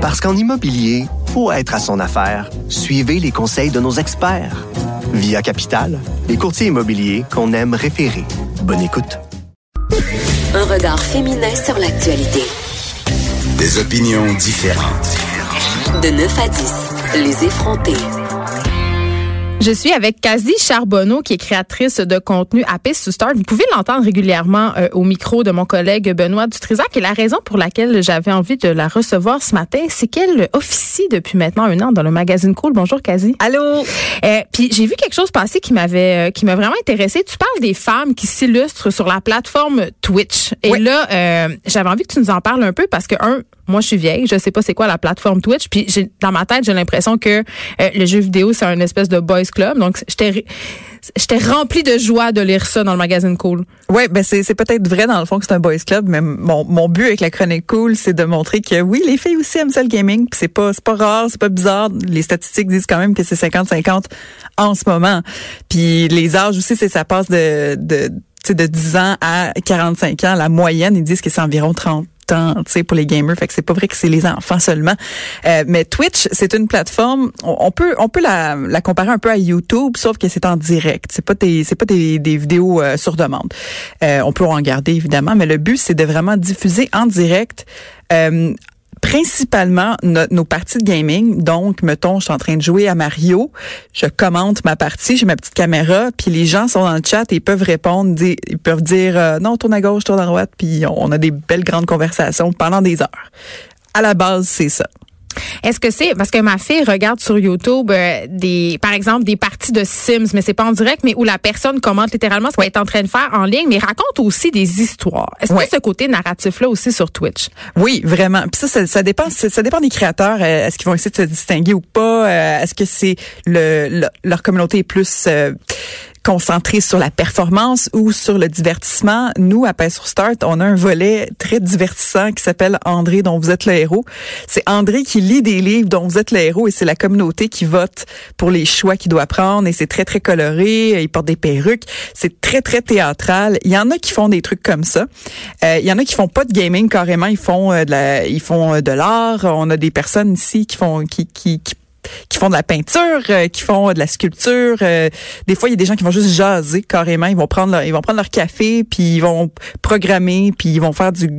Parce qu'en immobilier, faut être à son affaire. Suivez les conseils de nos experts. Via Capital, les courtiers immobiliers qu'on aime référer. Bonne écoute. Un regard féminin sur l'actualité. Des opinions différentes. De 9 à 10, les effrontés. Je suis avec Kazi Charbonneau, qui est créatrice de contenu à Pace to Start. Vous pouvez l'entendre régulièrement euh, au micro de mon collègue Benoît Dutrisac. Et la raison pour laquelle j'avais envie de la recevoir ce matin, c'est qu'elle officie depuis maintenant un an dans le magazine Cool. Bonjour, Kazi. Allô? Euh, puis j'ai vu quelque chose passer qui m'avait, euh, qui m'a vraiment intéressée. Tu parles des femmes qui s'illustrent sur la plateforme Twitch. Et là, euh, j'avais envie que tu nous en parles un peu parce que un, moi, je suis vieille, je sais pas c'est quoi la plateforme Twitch, puis j'ai dans ma tête, j'ai l'impression que euh, le jeu vidéo c'est un espèce de boys club. Donc j'étais j'étais remplie de joie de lire ça dans le magazine Cool. Ouais, ben c'est c'est peut-être vrai dans le fond que c'est un boys club, mais mon mon but avec la chronique Cool, c'est de montrer que oui, les filles aussi aiment ça le gaming, puis c'est pas c'est pas rare, c'est pas bizarre, les statistiques disent quand même que c'est 50-50 en ce moment. Puis les âges aussi, c'est ça passe de de de 10 ans à 45 ans, la moyenne, ils disent que c'est environ 30 ans, tu sais, pour les gamers. Fait que c'est pas vrai que c'est les enfants seulement. Euh, mais Twitch, c'est une plateforme. On, peut, on peut la, la, comparer un peu à YouTube, sauf que c'est en direct. C'est pas des, c'est pas des, des vidéos euh, sur demande. Euh, on peut en garder évidemment, mais le but c'est de vraiment diffuser en direct euh, principalement nos parties de gaming. Donc, mettons, je suis en train de jouer à Mario, je commente ma partie, j'ai ma petite caméra, puis les gens sont dans le chat et ils peuvent répondre, ils peuvent dire euh, non, tourne à gauche, tourne à droite, puis on a des belles grandes conversations pendant des heures. À la base, c'est ça. Est-ce que c'est parce que ma fille regarde sur YouTube euh, des par exemple des parties de Sims mais c'est pas en direct mais où la personne commente littéralement ce qu'elle est en train de faire en ligne mais raconte aussi des histoires. Est-ce que ce côté narratif là aussi sur Twitch? Oui, vraiment. Puis ça, ça, dépend ça, dépend des créateurs euh, est-ce qu'ils vont essayer de se distinguer ou pas euh, est-ce que c'est le, leur communauté est plus concentré sur la performance ou sur le divertissement. Nous, à Pace sur Start, on a un volet très divertissant qui s'appelle André dont vous êtes le héros. C'est André qui lit des livres dont vous êtes le héros et c'est la communauté qui vote pour les choix qu'il doit prendre et c'est très, très coloré. Il porte des perruques. C'est très, très théâtral. Il y en a qui font des trucs comme ça. Euh, il y en a qui font pas de gaming carrément. Ils font euh, de la, ils font euh, de l'art. On a des personnes ici qui font, qui, qui, qui qui font de la peinture, euh, qui font de la sculpture. Euh, des fois, il y a des gens qui vont juste jaser carrément. Ils vont prendre leur, ils vont prendre leur café, puis ils vont programmer, puis ils vont faire du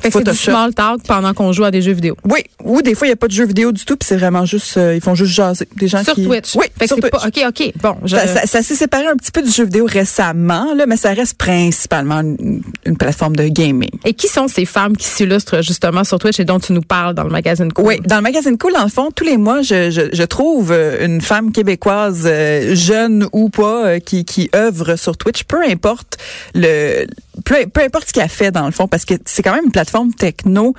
fait du small talk pendant qu'on joue à des jeux vidéo. Oui, ou des fois il y a pas de jeux vidéo du tout, puis c'est vraiment juste euh, ils font juste jaser. Des gens sur qui Twitch. Oui, fait sur Twitch. Pas, ok, ok. Bon, je... ça, ça, ça s'est séparé un petit peu du jeu vidéo récemment, là, mais ça reste principalement une, une, plateforme de gaming. Et qui sont ces femmes qui s'illustrent justement sur Twitch et dont tu nous parles dans le magazine Cool? Oui, dans le magazine Cool, dans le fond, tous les mois, je, je, je trouve euh, une femme québécoise euh, jeune ou pas euh, qui, qui œuvre sur Twitch, peu importe le peu, peu importe ce qu'elle fait dans le fond, parce que c'est quand même une plateforme techno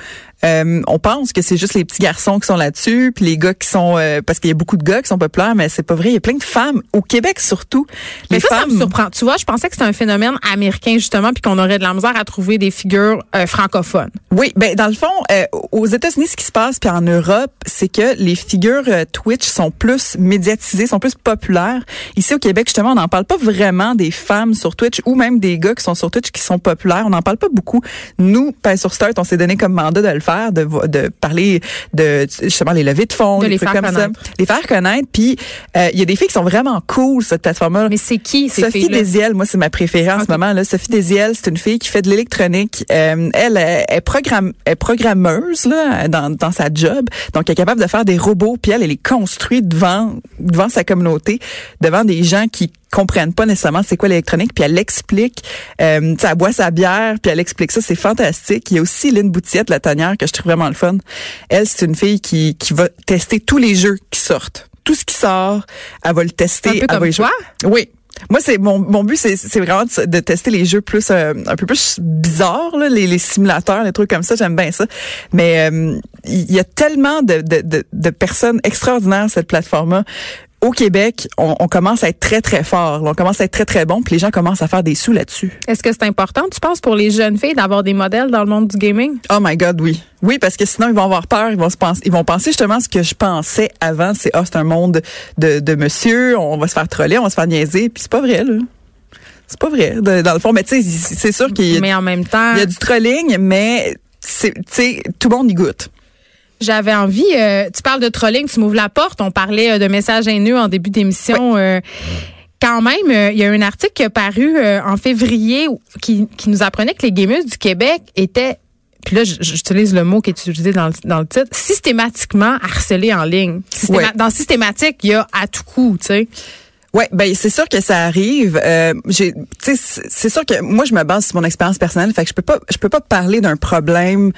euh, on pense que c'est juste les petits garçons qui sont là-dessus, puis les gars qui sont euh, parce qu'il y a beaucoup de gars qui sont populaires, mais c'est pas vrai. Il y a plein de femmes au Québec surtout. Les mais ça, femmes... ça me surprend. Tu vois, je pensais que c'était un phénomène américain justement, puis qu'on aurait de la misère à trouver des figures euh, francophones. Oui, ben dans le fond, euh, aux États-Unis, ce qui se passe, puis en Europe, c'est que les figures Twitch sont plus médiatisées, sont plus populaires. Ici au Québec, justement, on n'en parle pas vraiment des femmes sur Twitch ou même des gars qui sont sur Twitch qui sont populaires. On n'en parle pas beaucoup. Nous, pas sur Start, on s'est donné comme mandat de le faire de, de parler de justement les levées de fonds, de les les trucs faire comme connaître. ça, les faire connaître. Puis euh, il y a des filles qui sont vraiment cool cette plateforme-là. Mais c'est qui ces Sophie? Desiel, moi c'est ma préférée en ce moment là. Sophie Desiel, c'est une fille qui fait de l'électronique. Euh, elle programme, elle est programmeuse là dans, dans sa job, donc elle est capable de faire des robots. Puis elle, elle est construite devant devant sa communauté, devant des gens qui comprennent pas nécessairement c'est quoi l'électronique, puis elle l'explique. Euh, elle boit sa bière, puis elle explique ça, c'est fantastique. Il y a aussi Lynn Boutiette, la tanière, que je trouve vraiment le fun. Elle, c'est une fille qui, qui va tester tous les jeux qui sortent. Tout ce qui sort, elle va le tester. Un peu elle comme va y jouer. Oui. Moi, c'est mon, mon but, c'est, c'est vraiment de, tester les jeux plus euh, un peu plus bizarres, là, les, les simulateurs, les trucs comme ça. J'aime bien ça. Mais euh, il y a tellement de, de, de, de personnes extraordinaires cette plateforme-là au Québec, on, on, commence à être très, très fort. On commence à être très, très bon, puis les gens commencent à faire des sous là-dessus. Est-ce que c'est important, tu penses, pour les jeunes filles d'avoir des modèles dans le monde du gaming? Oh my God, oui. Oui, parce que sinon, ils vont avoir peur. Ils vont se penser, ils vont penser justement ce que je pensais avant. C'est, ah, c'est un monde de, de monsieur. On va se faire troller, on va se faire niaiser. Puis c'est pas vrai, là. C'est pas vrai, dans le fond. Mais tu sais, c'est sûr qu'il y a, Mais en même temps, il y a du trolling, mais c'est, tu sais, tout le monde y goûte. J'avais envie, euh, tu parles de trolling, tu m'ouvres la porte, on parlait euh, de messages haineux en début d'émission. Euh, quand même, euh, il y a un article qui a paru euh, en février qui, qui nous apprenait que les gameuses du Québec étaient, puis là j'utilise le mot qui est utilisé dans le, dans le titre, systématiquement harcelées en ligne. Systéma- Ouais. Dans systématique, il y a à tout coup, tu sais. Ouais, ben c'est sûr que ça arrive. Euh, j'ai, c'est sûr que moi je me base sur mon expérience personnelle, fait que je peux pas, je peux pas parler d'un problème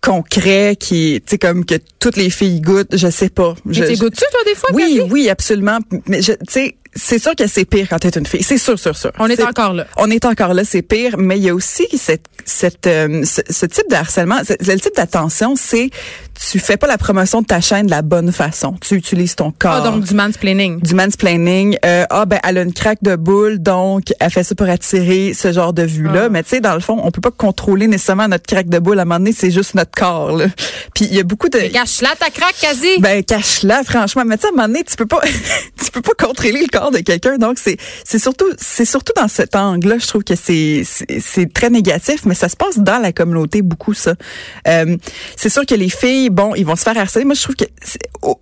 concret qui, tu sais, comme que toutes les filles goûtent. Je sais pas. Je- Mais t'es je- goûtes-tu, toi, des fois, Oui, oui, absolument. Mais je, tu sais, c'est sûr que c'est pire quand t'es une fille. C'est sûr, sûr, sûr. On est encore là. On est encore là, c'est pire. Mais il y a aussi cette, cette, euh, ce, ce type de harcèlement, ce- le type d'attention, c'est tu fais pas la promotion de ta chaîne de la bonne façon. Tu utilises ton corps Ah, donc du mansplaining. du mansplaining. Euh, ah ben elle a une craque de boule, donc elle fait ça pour attirer ce genre de vue là. Ah. Mais tu sais dans le fond, on peut pas contrôler nécessairement notre craque de boule. À un moment donné, c'est juste notre corps. Là. Puis il y a beaucoup de Cache-la ta craque, quasi. ben cache-la franchement. Mais tu sais à un moment donné, tu peux pas tu peux pas contrôler le corps de quelqu'un. Donc c'est c'est surtout c'est surtout dans cet angle-là, je trouve que c'est c'est très négatif. Mais ça se passe dans la communauté beaucoup ça. Euh, c'est sûr que les filles, bon, ils vont se faire harceler. Moi je trouve que au-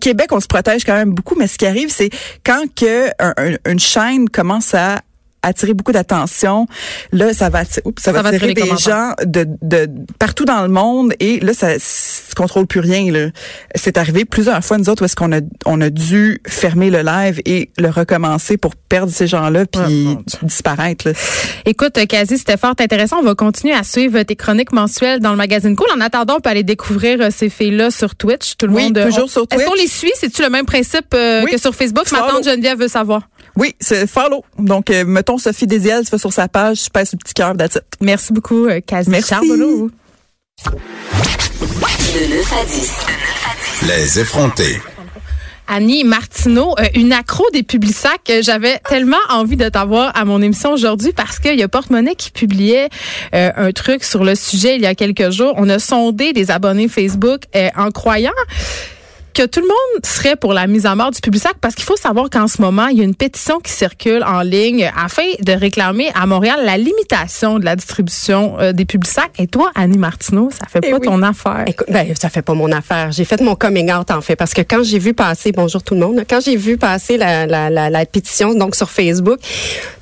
Québec, on se protège quand même beaucoup, mais ce qui arrive, c'est quand que un- un- une chaîne commence à attirer beaucoup d'attention, là, ça va, attirer, oups, ça va Ça va attirer des gens de, de partout dans le monde et là, ça se contrôle plus rien. Là. C'est arrivé plusieurs fois, nous autres, où est-ce qu'on a, on a dû fermer le live et le recommencer pour perdre ces gens-là puis mon Dieu. disparaître. Là. Écoute, quasi, c'était fort intéressant. On va continuer à suivre tes chroniques mensuelles dans le magazine Cool. En attendant, on peut aller découvrir euh, ces filles-là sur Twitch. Tout le Oui, monde. euh, toujours on- sur Est-ce qu'on Twitch. les suit? C'est-tu le même principe euh, Oui. que sur Facebook? Ma tante Geneviève veut savoir. Oui, c'est follow. Donc, euh, mettons Sophie Désiel, tu vas sur sa page, tu passes le petit cœur, it. Merci beaucoup, euh, Quasi Merci. Charbonneau. De 9 à 10. Les effrontés. Annie Martineau, euh, une accro des Publisac. J'avais tellement envie de t'avoir à mon émission aujourd'hui parce qu'il y a Porte-Monnaie qui publiait euh, un truc sur le sujet il y a quelques jours. On a sondé des abonnés Facebook euh, en croyant que tout le monde serait pour la mise à mort du Publisac parce qu'il faut savoir qu'en ce moment, il y a une pétition qui circule en ligne afin de réclamer à Montréal la limitation de la distribution euh, des Publisac. Et toi, Annie Martineau, ça fait Eh pas oui. ton affaire. Écoute, ben, ça fait pas mon affaire. J'ai fait mon coming out, en fait, parce que quand j'ai vu passer, bonjour tout le monde, quand j'ai vu passer la, la, la, la pétition, donc sur Facebook, tu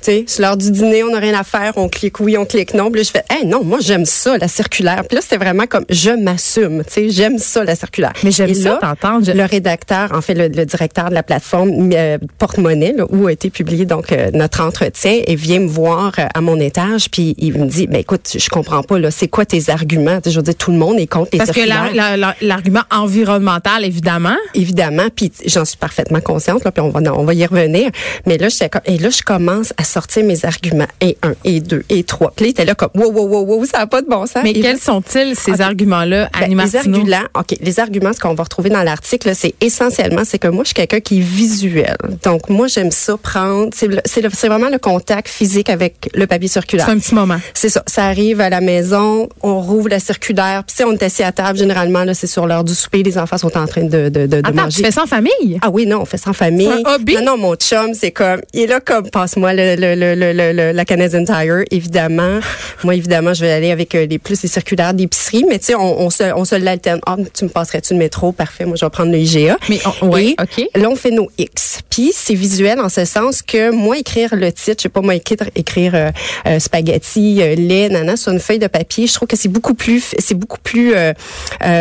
sais, c'est l'heure du dîner, on n'a rien à faire, on clique oui, on clique non. Puis là, je fais, hey, non, moi, j'aime ça, la circulaire. Puis là, c'était vraiment comme, je m'assume, tu sais, j'aime ça, la circulaire. Mais j'aime ça là, Je- Le rédacteur, en fait, le, le directeur de la plateforme euh, Porte-Monnaie, là, où a été publié donc euh, notre entretien, et vient me voir euh, à mon étage, puis il me dit, ben écoute, je comprends pas, là, c'est quoi tes arguments? Je veux dire, tout le monde est contre les Parce que la- la- l'argument environnemental, évidemment. Évidemment, puis j'en suis parfaitement consciente, là, puis on va, on va y revenir. Mais là, comme, et là, je commence à sortir mes arguments, et un, et deux, et trois. Puis là, il était là comme, wow, wow, wow, wow, ça n'a pas de bon sens. Mais Et quels là, sont-ils, ces arguments-là, ben, Annie les arguments, OK, les arguments, ce qu'on va retrouver dans l'article, c'est essentiellement, c'est que moi, je suis quelqu'un qui est visuel. Donc, moi, j'aime ça prendre, c'est vraiment le contact physique avec le papier circulaire. C'est un petit moment. C'est ça. Ça arrive à la maison, on rouvre la circulaire. Puis si on est assis à table, généralement, là, c'est sur l'heure du souper, les enfants sont en train de, de, de, de Attends, manger. tu fais ça en famille? Ah oui, non, on fait ça en famille. Un hobby? Non, non, mon chum, c'est comme, il est là comme, passe-moi le, le, le, le, le- le- la Canadian Tire, évidemment. Moi, évidemment, je vais aller avec euh, les plus les circulaires d'épicerie, mais tu sais, on, on se, on se l'alterne. Ah, tu me passerais-tu le métro? Parfait, moi, je vais prendre le IGA. Mais on- ouais, Et. Là, on fait nos X. Puis, c'est visuel en ce sens que moi, écrire le titre, je sais pas, moi, écrire, écrire euh, euh, spaghetti, euh, lait, nana, sur une feuille de papier, je trouve que c'est beaucoup plus, c'est beaucoup plus euh,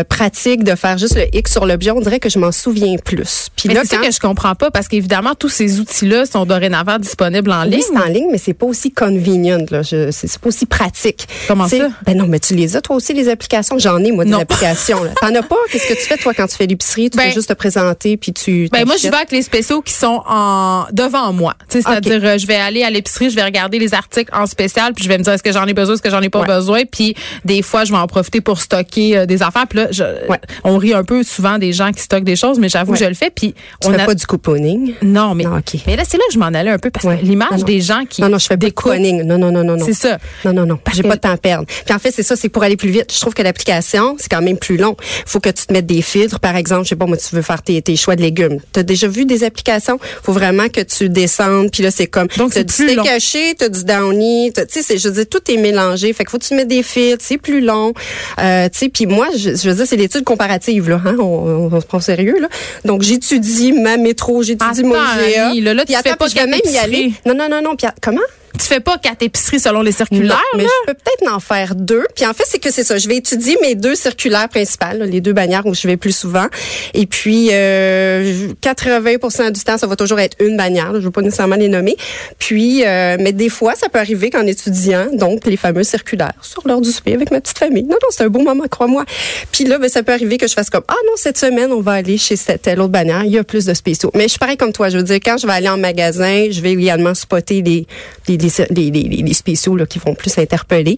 pratique de faire juste le X sur l'objet. On dirait que je m'en souviens plus. Puis Mais là, c'est ça que je comprends pas parce qu'évidemment, tous ces outils-là sont dorénavant disponibles en Oui, ligne. c'est en ligne, mais c'est pas aussi convenient. Là. Je, c'est, c'est pas aussi pratique. Comment ça? Ben non, mais tu les as toi aussi les applications? J'en ai moi des Non. applications. Là. T'en as pas? Qu'est-ce que tu fais toi quand tu fais l'épicerie Tu Ben, fais juste te présenter puis tu. Ben moi, je vais avec les spéciaux qui sont en devant moi. Tu sais, C'est-à-dire, euh, je vais aller à l'épicerie, je vais regarder les articles en spécial, puis je vais me dire est-ce que j'en ai besoin, est-ce que j'en ai pas Ouais. besoin. Puis des fois, je vais en profiter pour stocker euh, des affaires. Puis là, je, Ouais. on rit un peu souvent des gens qui stockent des choses, mais j'avoue, Ouais. que je le fais. Puis on fais a pas du couponing? non, mais Non, ok. mais là, c'est là que je m'en allais un peu parce que l'image des gens qui Non, non, je fais pas de découpent, couponing. Non, non, non, non, non. C'est ça. Non, non, non. J'ai pas de temps à perdre. Puis en fait, c'est ça, c'est pour aller plus vite. Je trouve que l'application, c'est quand même plus long. Faut que tu te mettes des filtres, par exemple. Je sais bon, moi, tu veux faire tes, tes choix de légumes. Tu as déjà vu des applications? faut vraiment que tu descendes, puis là, c'est comme, Donc, c'est du steak haché, t'as du downy, tu sais, je veux dire, tout est mélangé. Fait qu'il faut que tu mets des fils, c'est plus long. Euh, tu sais, puis moi, je, je veux dire, c'est l'étude comparative, là, hein, on, on, on se prend au sérieux, là. Donc, j'étudie ma métro, j'étudie mon IGA. Annie, là, là, tu fais pas quatre même y aller. Non, non, non, non, puis comment? Tu fais pas quatre épiceries selon les circulaires, Non, mais là? je peux peut-être en faire deux. Puis en fait, c'est que c'est ça. Je vais étudier mes deux circulaires principales, les deux bannières où je vais plus souvent. Et puis, euh, 80 du temps, ça va toujours être une bannière. Je ne veux pas nécessairement les nommer. Puis, euh, mais des fois, ça peut arriver qu'en étudiant, donc les fameux circulaires, sur l'heure du souper avec ma petite famille. Non, non, c'est un beau moment, crois-moi. Puis là, ben, ça peut arriver que je fasse comme, ah non, cette semaine, on va aller chez cette telle autre bannière. Il y a plus de spéciaux. Mais je suis pareil comme toi. Je veux dire, quand je vais aller en magasin, je vais également spotter les, les, les, les, les- les- les spéciaux là, qui vont plus interpeller.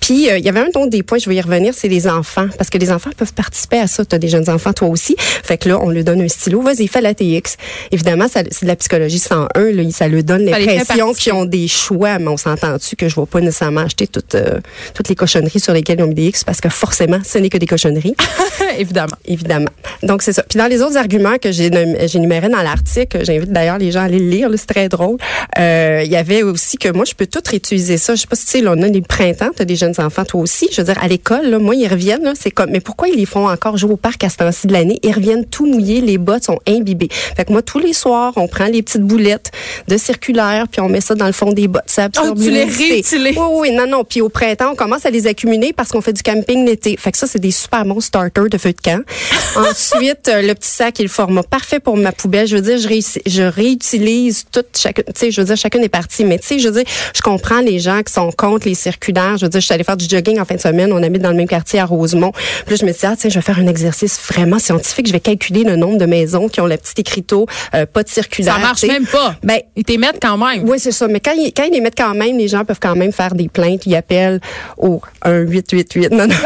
Puis, euh, il y avait un autre des points, je vais y revenir, c'est les enfants. Parce que les enfants peuvent participer à ça. Tu as des jeunes enfants, toi aussi. Fait que là, on lui donne un stylo. Vas-y, fais la TX. Évidemment, ça- c'est de la psychologie 101. Là, ça lui donne l'impression qu'ils ont des choix. Mais on s'entend-tu que je ne vais pas nécessairement acheter toutes, euh, toutes les cochonneries sur lesquelles ils ont mis des X? Parce que forcément, ce n'est que des cochonneries. Évidemment. Évidemment. Donc, c'est ça. Puis dans les autres arguments que j'énumérais dans l'article, j'invite d'ailleurs les gens à aller le lire, c'est très drôle. Euh, il y avait aussi que moi, je peux tout réutiliser ça. Je sais pas si tu sais, là, on a les printemps, tu as des jeunes enfants, toi aussi. Je veux dire, à l'école, là, moi, ils reviennent, là, c'est comme, mais pourquoi ils les font encore jouer au parc à ce temps-ci de l'année? Ils reviennent tout mouillés, les bottes sont imbibées. Fait que moi, tous les soirs, on prend les petites boulettes de circulaire, puis on met ça dans le fond des bottes. Ça absorbe Oh, tu les réutilises. Oui, oui, non, non. Puis au printemps, on commence à les accumuler parce qu'on fait du camping l'été. Fait que ça, c'est des super bons starters de feu de camp. Ensuite, euh, le petit sac est le format parfait pour ma poubelle. Je veux dire, je, réussi- je réutilise toute chacune. Tu sais, je veux dire, chacune est partie. Mais tu sais, je veux dire, je comprends les gens qui sont contre les circulaires. Je veux dire, je suis allée faire du jogging en fin de semaine. On habite dans le même quartier à Rosemont. Puis là, je me dis, ah, tiens, je vais faire un exercice vraiment scientifique. Je vais calculer le nombre de maisons qui ont le petit écriteau, euh, pas de circulaire. Ça marche même pas. Ben, Ils t'émettent quand même. oui, c'est ça. Mais quand ils, quand ils les mettent quand même, les gens peuvent quand même faire des plaintes. Ils appellent au 1-888. Non, non.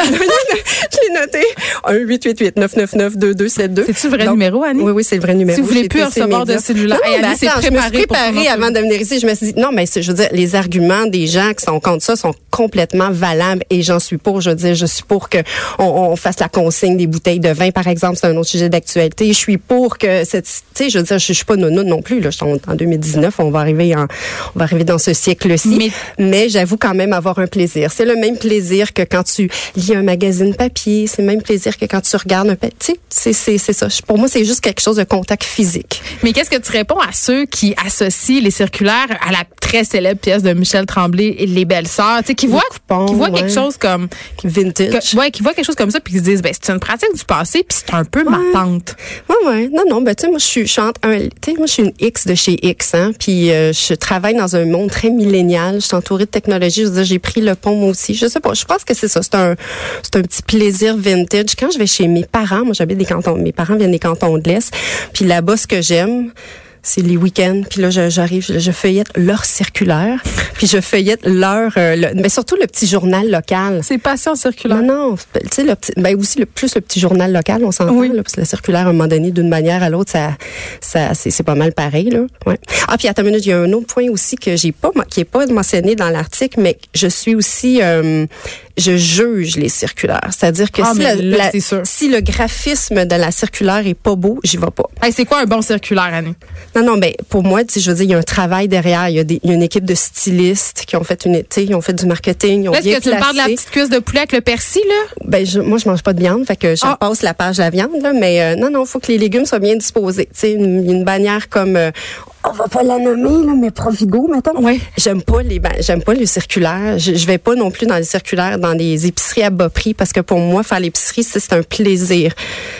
Je l'ai noté. 1-888-999-2272. C'est-tu le vrai Donc, numéro, Annie? Oui, oui, c'est le vrai numéro. Si vous voulez plus recevoir de cellulaire. Non, non, mais s'est attends, je me suis préparée avant de venir ici. Je me suis dit, non, mais c'est- je veux dire, les arguments des gens qui sont contre ça sont complètement valables et j'en suis pour. Je veux dire, je suis pour que on, on fasse la consigne des bouteilles de vin, par exemple. C'est un autre sujet d'actualité. Je suis pour que cette, tu sais, je veux dire, je, je suis pas nono non plus, là. Je suis en, en 2019. On va arriver en, on va arriver dans ce siècle-ci. Mais- Mais j'avoue quand même avoir un plaisir. C'est le même plaisir que quand tu lis un magazine papier. C'est le même plaisir que quand tu regardes un Tu sais, c'est, c'est, c'est ça. Pour moi, c'est juste quelque chose de contact physique. Mais qu'est-ce que tu réponds à ceux qui associent les circulaires à la très célèbre pièce de Michel Tremblay, Les Belles Sœurs, tu sais, qui voient, qui voient ouais. quelque chose comme, Vintage. que- ouais, qui voient quelque chose comme ça puis qui se disent, ben, c'est une pratique du passé puis c'est un peu ma tante. Ouais, ouais. Non, non, ben, tu sais, moi, je suis, je suis entre un, tu sais, moi, je suis une X de chez X, hein. Puis, euh, je travaille dans un monde très millénial. Je suis entourée de technologie. Je veux dire, j'ai pris le pont, moi aussi. Je sais pas. Je pense que c'est ça. C'est un, c'est un petit plaisir vintage. Quand je vais chez mes parents, moi, j'habite des cantons, mes parents viennent des cantons de l'Est. Puis là-bas, ce que j'aime, c'est les week-ends. Puis là, je- j'arrive, je, je feuillette leur circulaire. Puis je feuillette leur, euh, le- mais surtout le petit journal local. C'est passion circulaire. Non, non, tu sais, le petit, ben aussi le plus le petit journal local, on s'entend, Oui. là, parce que la circulaire, à un moment donné, d'une manière à l'autre, ça, ça, c'est, c'est pas mal pareil, là. Ouais. Ah, puis attends une minute, il y a un autre point aussi que j'ai pas, qui est pas mentionné dans l'article, mais je suis aussi, euh, je juge les circulaires. C'est-à-dire que Ah, si, mais là, la- le graphisme de la circulaire est pas beau, j'y vais pas. Hey, c'est quoi un bon circulaire, Annie? Non, non, ben pour moi, tu sais, je veux dire, il y a un travail derrière. Il y a, des, il y a une équipe de stylistes qui ont fait une, tu sais, ils ont fait du marketing, ils ont Est-ce que tu me parles de la placé. petite cuisse de poulet avec le persil, là? Ben je, moi je mange pas de viande, fait que je Ah. passe la page de la viande là, mais euh, non non, faut que les légumes soient bien disposés. Tu sais une, une bannière comme euh, on va pas la nommer là, mais Provigo mettons. Ouais. J'aime pas les ban- j'aime pas le circulaire. Je, je vais pas non plus dans les circulaires dans les épiceries à bas prix parce que pour moi faire l'épicerie c'est c'est un plaisir.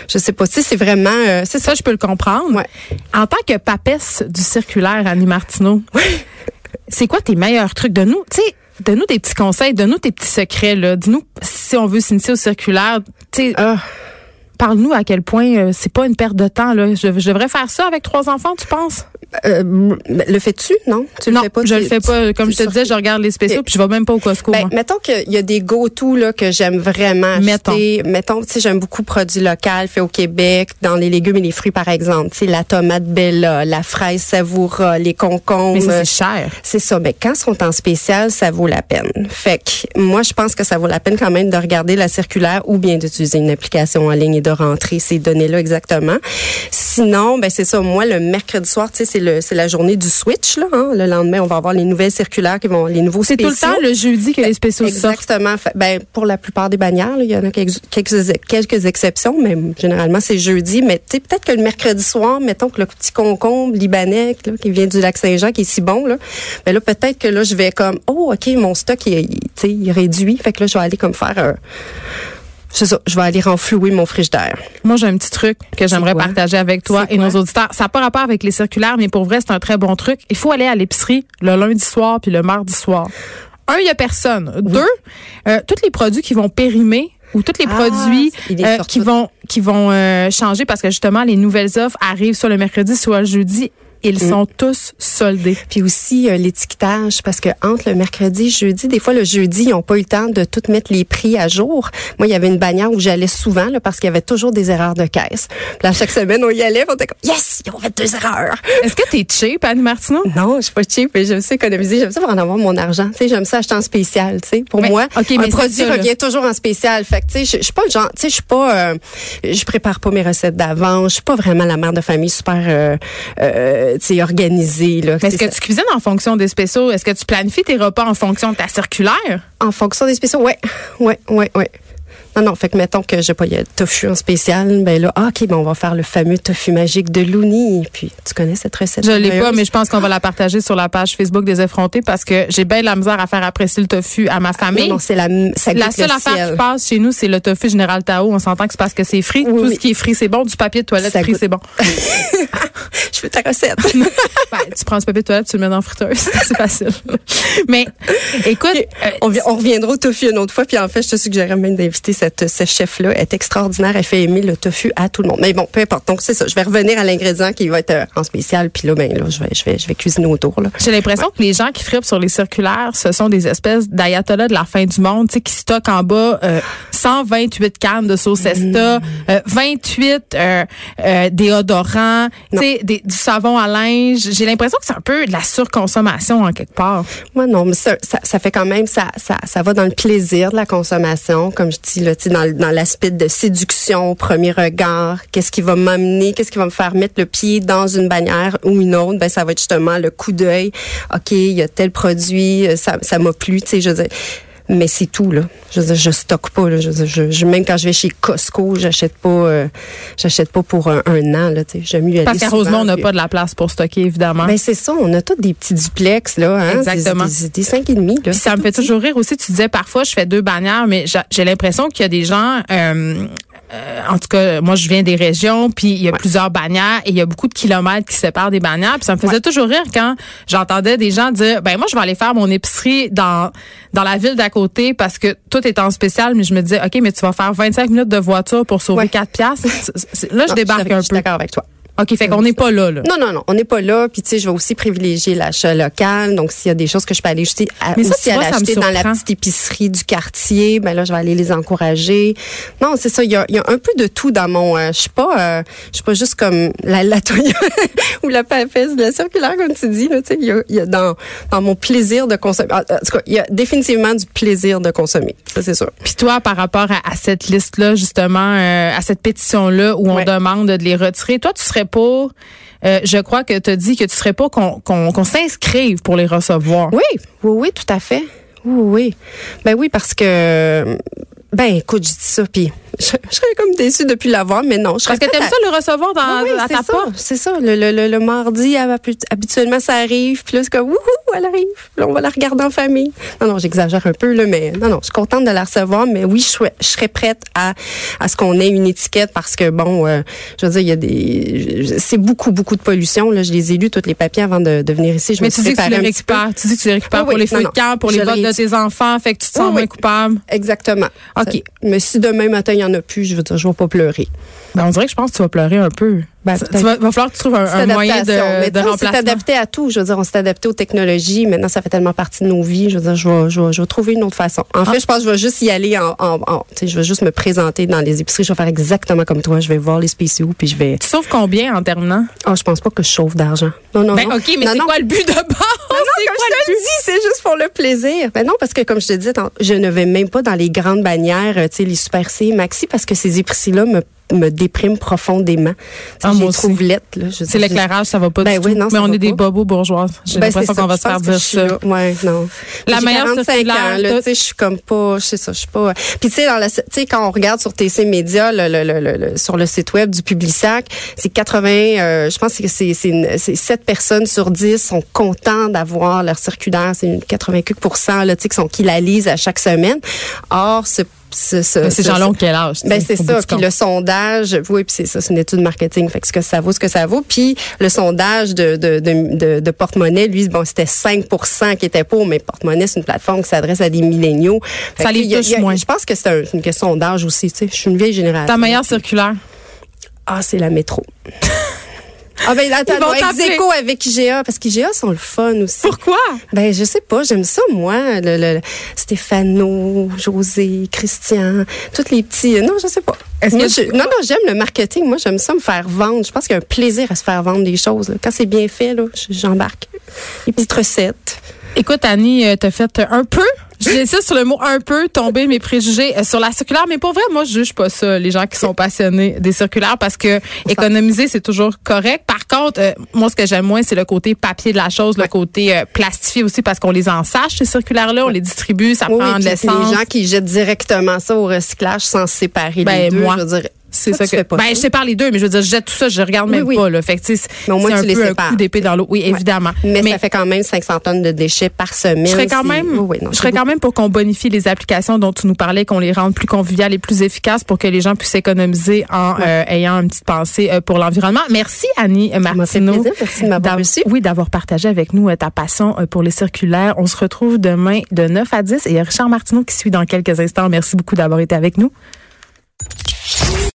Je sais pas, sais c'est vraiment euh, c'est ça. Je peux le comprendre. Ouais. En tant que papesse du circulaire, Annie Martineau, c'est quoi tes meilleurs trucs? De nous? Tu sais, donne-nous des petits conseils, donne-nous tes petits secrets, là. Dis-nous si on veut s'initier au circulaire. Tu sais, Ah. parle-nous à quel point euh, c'est pas une perte de temps, là. Je, je devrais faire ça avec trois enfants, tu penses? Euh, le fais-tu, non? Tu non, le fais pas? je Tu- le fais pas. Comme je te disais, je regarde les spéciaux puis je vais même pas au Costco. Ben, moi. mettons qu'il y a des go-to là que j'aime vraiment Mettons. acheter. Mettons, tu sais, j'aime beaucoup produits locaux faits au Québec, dans les légumes et les fruits par exemple. Tu sais, la tomate Bella, la fraise Savoura, les concombres. Mais c'est cher. C'est ça. Mais quand ils sont en spécial, ça vaut la peine. Fait que moi, je pense que ça vaut la peine quand même de regarder la circulaire ou bien d'utiliser une application en ligne et de rentrer ces données-là exactement. Sinon, ben c'est ça. Moi, le mercredi soir, tu sais, c'est le c'est la journée du switch là. hein. Le lendemain, on va avoir les nouvelles circulaires qui vont les nouveaux C'est tout le temps le jeudi que les spéciaux sortent. Exactement. Fait- Ben, pour la plupart des bannières, là, il y en a quelques, quelques, quelques exceptions, mais généralement, c'est jeudi. Mais tu sais, peut-être que le mercredi soir, mettons que le petit concombre libanais là, qui vient du lac Saint-Jean, qui est si bon, là, ben là, peut-être que là, je vais comme, oh, OK, mon stock, il, il, réduit. Fait que là, je vais aller comme faire un... C'est ça, je vais aller renflouer mon frigidaire. Moi, j'ai un petit truc que j'aimerais partager avec toi et nos auditeurs. Ça n'a pas rapport avec les circulaires, mais pour vrai, c'est un très bon truc. Il faut aller à l'épicerie le lundi soir puis le mardi soir. Un, il y a personne. Deux, euh, tous les produits qui vont périmer ou tous les Ah, produits euh, qui vont qui vont euh, changer parce que justement les nouvelles offres arrivent soit le mercredi soit le jeudi. Ils Mm. sont tous soldés. Puis aussi euh, l'étiquetage, parce que entre le mercredi et jeudi, des fois le jeudi, ils n'ont pas eu le temps de tout mettre les prix à jour. Moi, il y avait une bannière où j'allais souvent là, parce qu'il y avait toujours des erreurs de caisse. Puis là, chaque semaine, on y allait, on était comme yes, ils ont fait deux erreurs. Est-ce que t'es cheap, Annie Martineau? Non, je suis pas cheap, mais j'aime ça économiser, j'aime ça pour en avoir mon argent. Tu sais, j'aime ça acheter en spécial. Tu sais, pour Mais- moi, ok, un produit ça, revient toujours en spécial. Fait que tu sais, je suis pas le genre, tu sais, je suis pas, euh, je prépare pas mes recettes d'avance. Je suis pas vraiment la mère de famille super, euh, euh, là. Mais est-ce C'est que ça. tu cuisines en fonction des spéciaux? Est-ce que tu planifies tes repas en fonction de ta circulaire? En fonction des spéciaux, ouais, ouais, ouais, ouais. Non, non, fait que mettons que j'ai pas, il y a tofu en spécial, ben là, ah, ok, ben on va faire le fameux tofu magique de Looney. Puis, tu connais cette recette? Je l'ai pas, mais je pense qu'on va la partager sur la page Facebook des effrontés parce que j'ai bien la misère à faire apprécier le tofu à ma famille. Non, non, c'est la, ça la seule le affaire ciel. qui passe chez nous, c'est le tofu général Tao. On s'entend que c'est parce que c'est frit. Oui, Tout oui. ce qui est frit, c'est bon. Du papier de toilette Ça frit, c'est bon. Je fais ta recette. Ben, tu prends ce papier de toilette, tu le mets dans la friteuse. c'est facile. Mais écoute, euh, on reviendra au tofu une autre fois. Puis en fait, je te suggérerais même d'inviter cette, ce chef-là. Est extraordinaire. Elle fait aimer le tofu à tout le monde. Mais bon, peu importe. Donc, c'est ça. Je vais revenir à l'ingrédient qui va être euh, en spécial. Puis là, ben, là, je vais, je vais, je vais cuisiner autour. J'ai l'impression que les gens qui frippent sur les circulaires, ce sont des espèces d'ayatollahs de la fin du monde, tu sais, qui stockent en bas euh, 128 cannes de sauce Esta, euh, 28 euh, euh, déodorants, tu sais, des- du savon à linge. J'ai l'impression que c'est un peu de la surconsommation en quelque part. Moi, non, mais ça, ça, ça fait quand même, ça, ça, ça va dans le plaisir de la consommation, comme je dis, là, dans, l'aspect de séduction, au premier regard, qu'est-ce qui va m'amener, qu'est-ce qui va me faire mettre le pied dans une bannière ou une autre, ben, ça va être justement le coup d'œil. OK, il y a tel produit, euh, ça, ça m'a plu, tu sais, je veux. Mais c'est tout, là. Je veux dire, je stocke pas, là. Je, veux dire, je, je- même quand je vais chez Costco, j'achète pas, euh, j'achète pas pour un, un an, là, tu sais. J'aime mieux y aller Parce on n'a pas de la place pour stocker, évidemment. ben c'est ça, on a tous des petits duplex là, hein, Exactement. des, des, des cinq et demi là. Puis ça me fait toujours rire aussi. Tu disais parfois, je fais deux bannières, mais j'a- j'ai l'impression qu'il y a des gens. euh, euh, en tout cas, moi, je viens des régions, puis il y a plusieurs bannières et il y a beaucoup de kilomètres qui séparent des bannières. Puis ça me faisait toujours rire quand j'entendais des gens dire, ben moi, je vais aller faire mon épicerie dans dans la ville d'à côté parce que tout est en spécial. Mais je me disais, ok, mais tu vas faire 25 minutes de voiture pour sauver Ouais. 4 piastres. Là, je Non, débarque un Je suis peu. d'accord avec toi. Ok, fait qu'on n'est pas là, là. Non, non, non, on n'est pas là. Puis tu sais, je vais aussi privilégier l'achat local. Donc s'il y a des choses que je peux aller acheter, à, Mais ça, aussi vois, à l'acheter dans la petite épicerie du quartier, ben là je vais aller les encourager. Non, c'est ça. Il y a, y a un peu de tout dans mon. euh, je suis pas, euh, je suis pas juste comme la, la ou la papesse de la circulaire comme tu dis. Là, tu sais, il y a, y a dans dans mon plaisir de consommer. En tout cas, il y a définitivement du plaisir de consommer. Ça c'est sûr. Puis toi, par rapport à, à cette liste-là, justement, euh, à cette pétition-là où on Ouais. demande de les retirer, toi, tu serais euh, je crois que tu as dit que tu serais pas qu'on s'inscrive pour les recevoir. Oui, oui, oui, tout à fait. Oui, oui. Ben oui, parce que, ben écoute, je dis ça, puis je, je serais comme déçue depuis l'avoir, mais non. Je Parce que t'aimes à- ça le recevoir dans, Oui, oui, à c'est ta ça, porte. c'est ça. Le, le, le, le mardi, habi- habituellement, ça arrive. Puis là, c'est comme, wouhou, elle arrive. Puis là, on va la regarder en famille. Non, non, j'exagère un peu, là, mais non, non, je suis contente de la recevoir. Mais oui, je, serais- je serais prête à, à ce qu'on ait une étiquette parce que, bon, euh, je veux dire, il y a des... C'est beaucoup, beaucoup de pollution. Là, je les ai lus, tous les papiers, avant de, de venir ici. Je Mais me tu suis dis que tu les récupères. Tu dis que tu les récupères Oui, pour les feux de camp, pour les l'ai de tes enfants, fait que tu te sens moins coupable. Exactement. OK. Mais si demain matin, il n'y en a plus, je veux dire, je vais pas pleurer. Ben, on dirait que je pense que tu vas pleurer un peu. Ben, Ça- tu vas, va falloir que tu trouves un, moyen de, de On s'est adapté à tout. Je veux dire, on s'est adapté aux technologies. Maintenant, ça fait tellement partie de nos vies. Je veux dire, je vais, je vais, je vais trouver une autre façon. En fait, je pense que je vais juste y aller en, je vais juste me présenter dans les épiceries. Je vais faire exactement comme toi. Je vais voir les spéciaux puis je vais. Tu sauves combien en terminant? Oh, je pense pas que je chauffe d'argent. Non, non, Ben, non. OK, mais c'est quoi le but de base? Non, comme quoi je te le le but? dis, c'est juste pour le plaisir. Ben non, parce que comme je te disais, tant- je ne vais même pas dans les grandes bannières, tu sais, les Super C, Maxi, parce que ces épiceries-là me, me dépriment profondément. Ah, je trouve veux C'est l'éclairage, ça va pas Ben du oui, tout. non, mais on est des bobos bourgeois. J'ai Ben, l'impression qu'on va se faire dire ça. là? Ouais, non. La meilleure 45 circulaire, ans, là, tout- tu sais, je suis comme pas, je sais ça, je suis pas. Puis tu sais dans la tu sais quand on regarde sur TC Média le, le, le, sur le site web du Publisac, c'est 80 euh, je pense que c'est c'est une- c'est 7 personnes sur 10 sont contents d'avoir leur circulaire, c'est une 80 là, tu sais qui sont qui la lisent à chaque semaine. Or ce ce, ce- Ces ce- gens-là ont quel âge? ben c'est ça. Puis le sondage, oui, puis c'est ça, c'est une étude marketing. Fait que ce que ça vaut, ce que ça vaut. Puis le sondage de de de, porte-monnaie, lui, bon, c'était 5% qui étaient pour, mais porte-monnaie, c'est une plateforme qui s'adresse à des milléniaux. Fait Ça les touche moins. Je pense que c'est un- une question d'âge aussi. Tu sais, je suis une vieille génération. Ta meilleure circulaire? Ah, c'est la métro. Ah ben attends, Ils vont non, ex t'appeler. aequo avec IGA parce qu'IGA sont le fun aussi. Pourquoi? Ben je sais pas, j'aime ça moi, le, le- Stéphano, José, Christian, tous les petits. Non, je sais pas. Est-ce Moi, que je- tu- non non, j'aime le marketing. Moi, j'aime ça me faire vendre. Je pense qu'il y a un plaisir à se faire vendre des choses. là. Quand c'est bien fait, là, j'embarque. Les petites recettes. Écoute, Annie, euh, t'as fait un peu, j'insiste sur le mot un peu, tomber mes préjugés euh, sur la circulaire. Mais pour vrai, moi, je juge pas ça, les gens qui sont passionnés des circulaires, parce que économiser, c'est toujours correct. Par contre, euh, moi, ce que j'aime moins, c'est le côté papier de la chose, le côté euh, plastifié aussi, parce qu'on les ensache, ces circulaires-là, on les distribue, ça Oui, prend de l'essence. les gens qui jettent directement ça au recyclage sans séparer Ben, les deux. moi, je veux dire, C'est ça que. fais pas Ben, je sépare les deux, mais je veux dire, je jette tout ça, je regarde Oui, même oui. pas, là. Fait que, Mais au moins, c'est un tu les peu un sépares. coup d'épée dans l'eau. Oui, Ouais. évidemment. Mais, ça fait quand même 500 tonnes de déchets par semaine. Je serais quand même, Oui, oui, non, je serais quand même pour qu'on bonifie les applications dont tu nous parlais, qu'on les rende plus conviviales et plus efficaces pour que les gens puissent économiser en euh, ayant une petite pensée euh, pour l'environnement. Merci Annie Martineau. Merci de m'avoir. Oui, d'avoir partagé avec nous euh, ta passion pour les circulaires. On se retrouve demain de 9 à 10 et il y a Richard Martineau qui suit dans quelques instants. Merci beaucoup d'avoir été avec nous.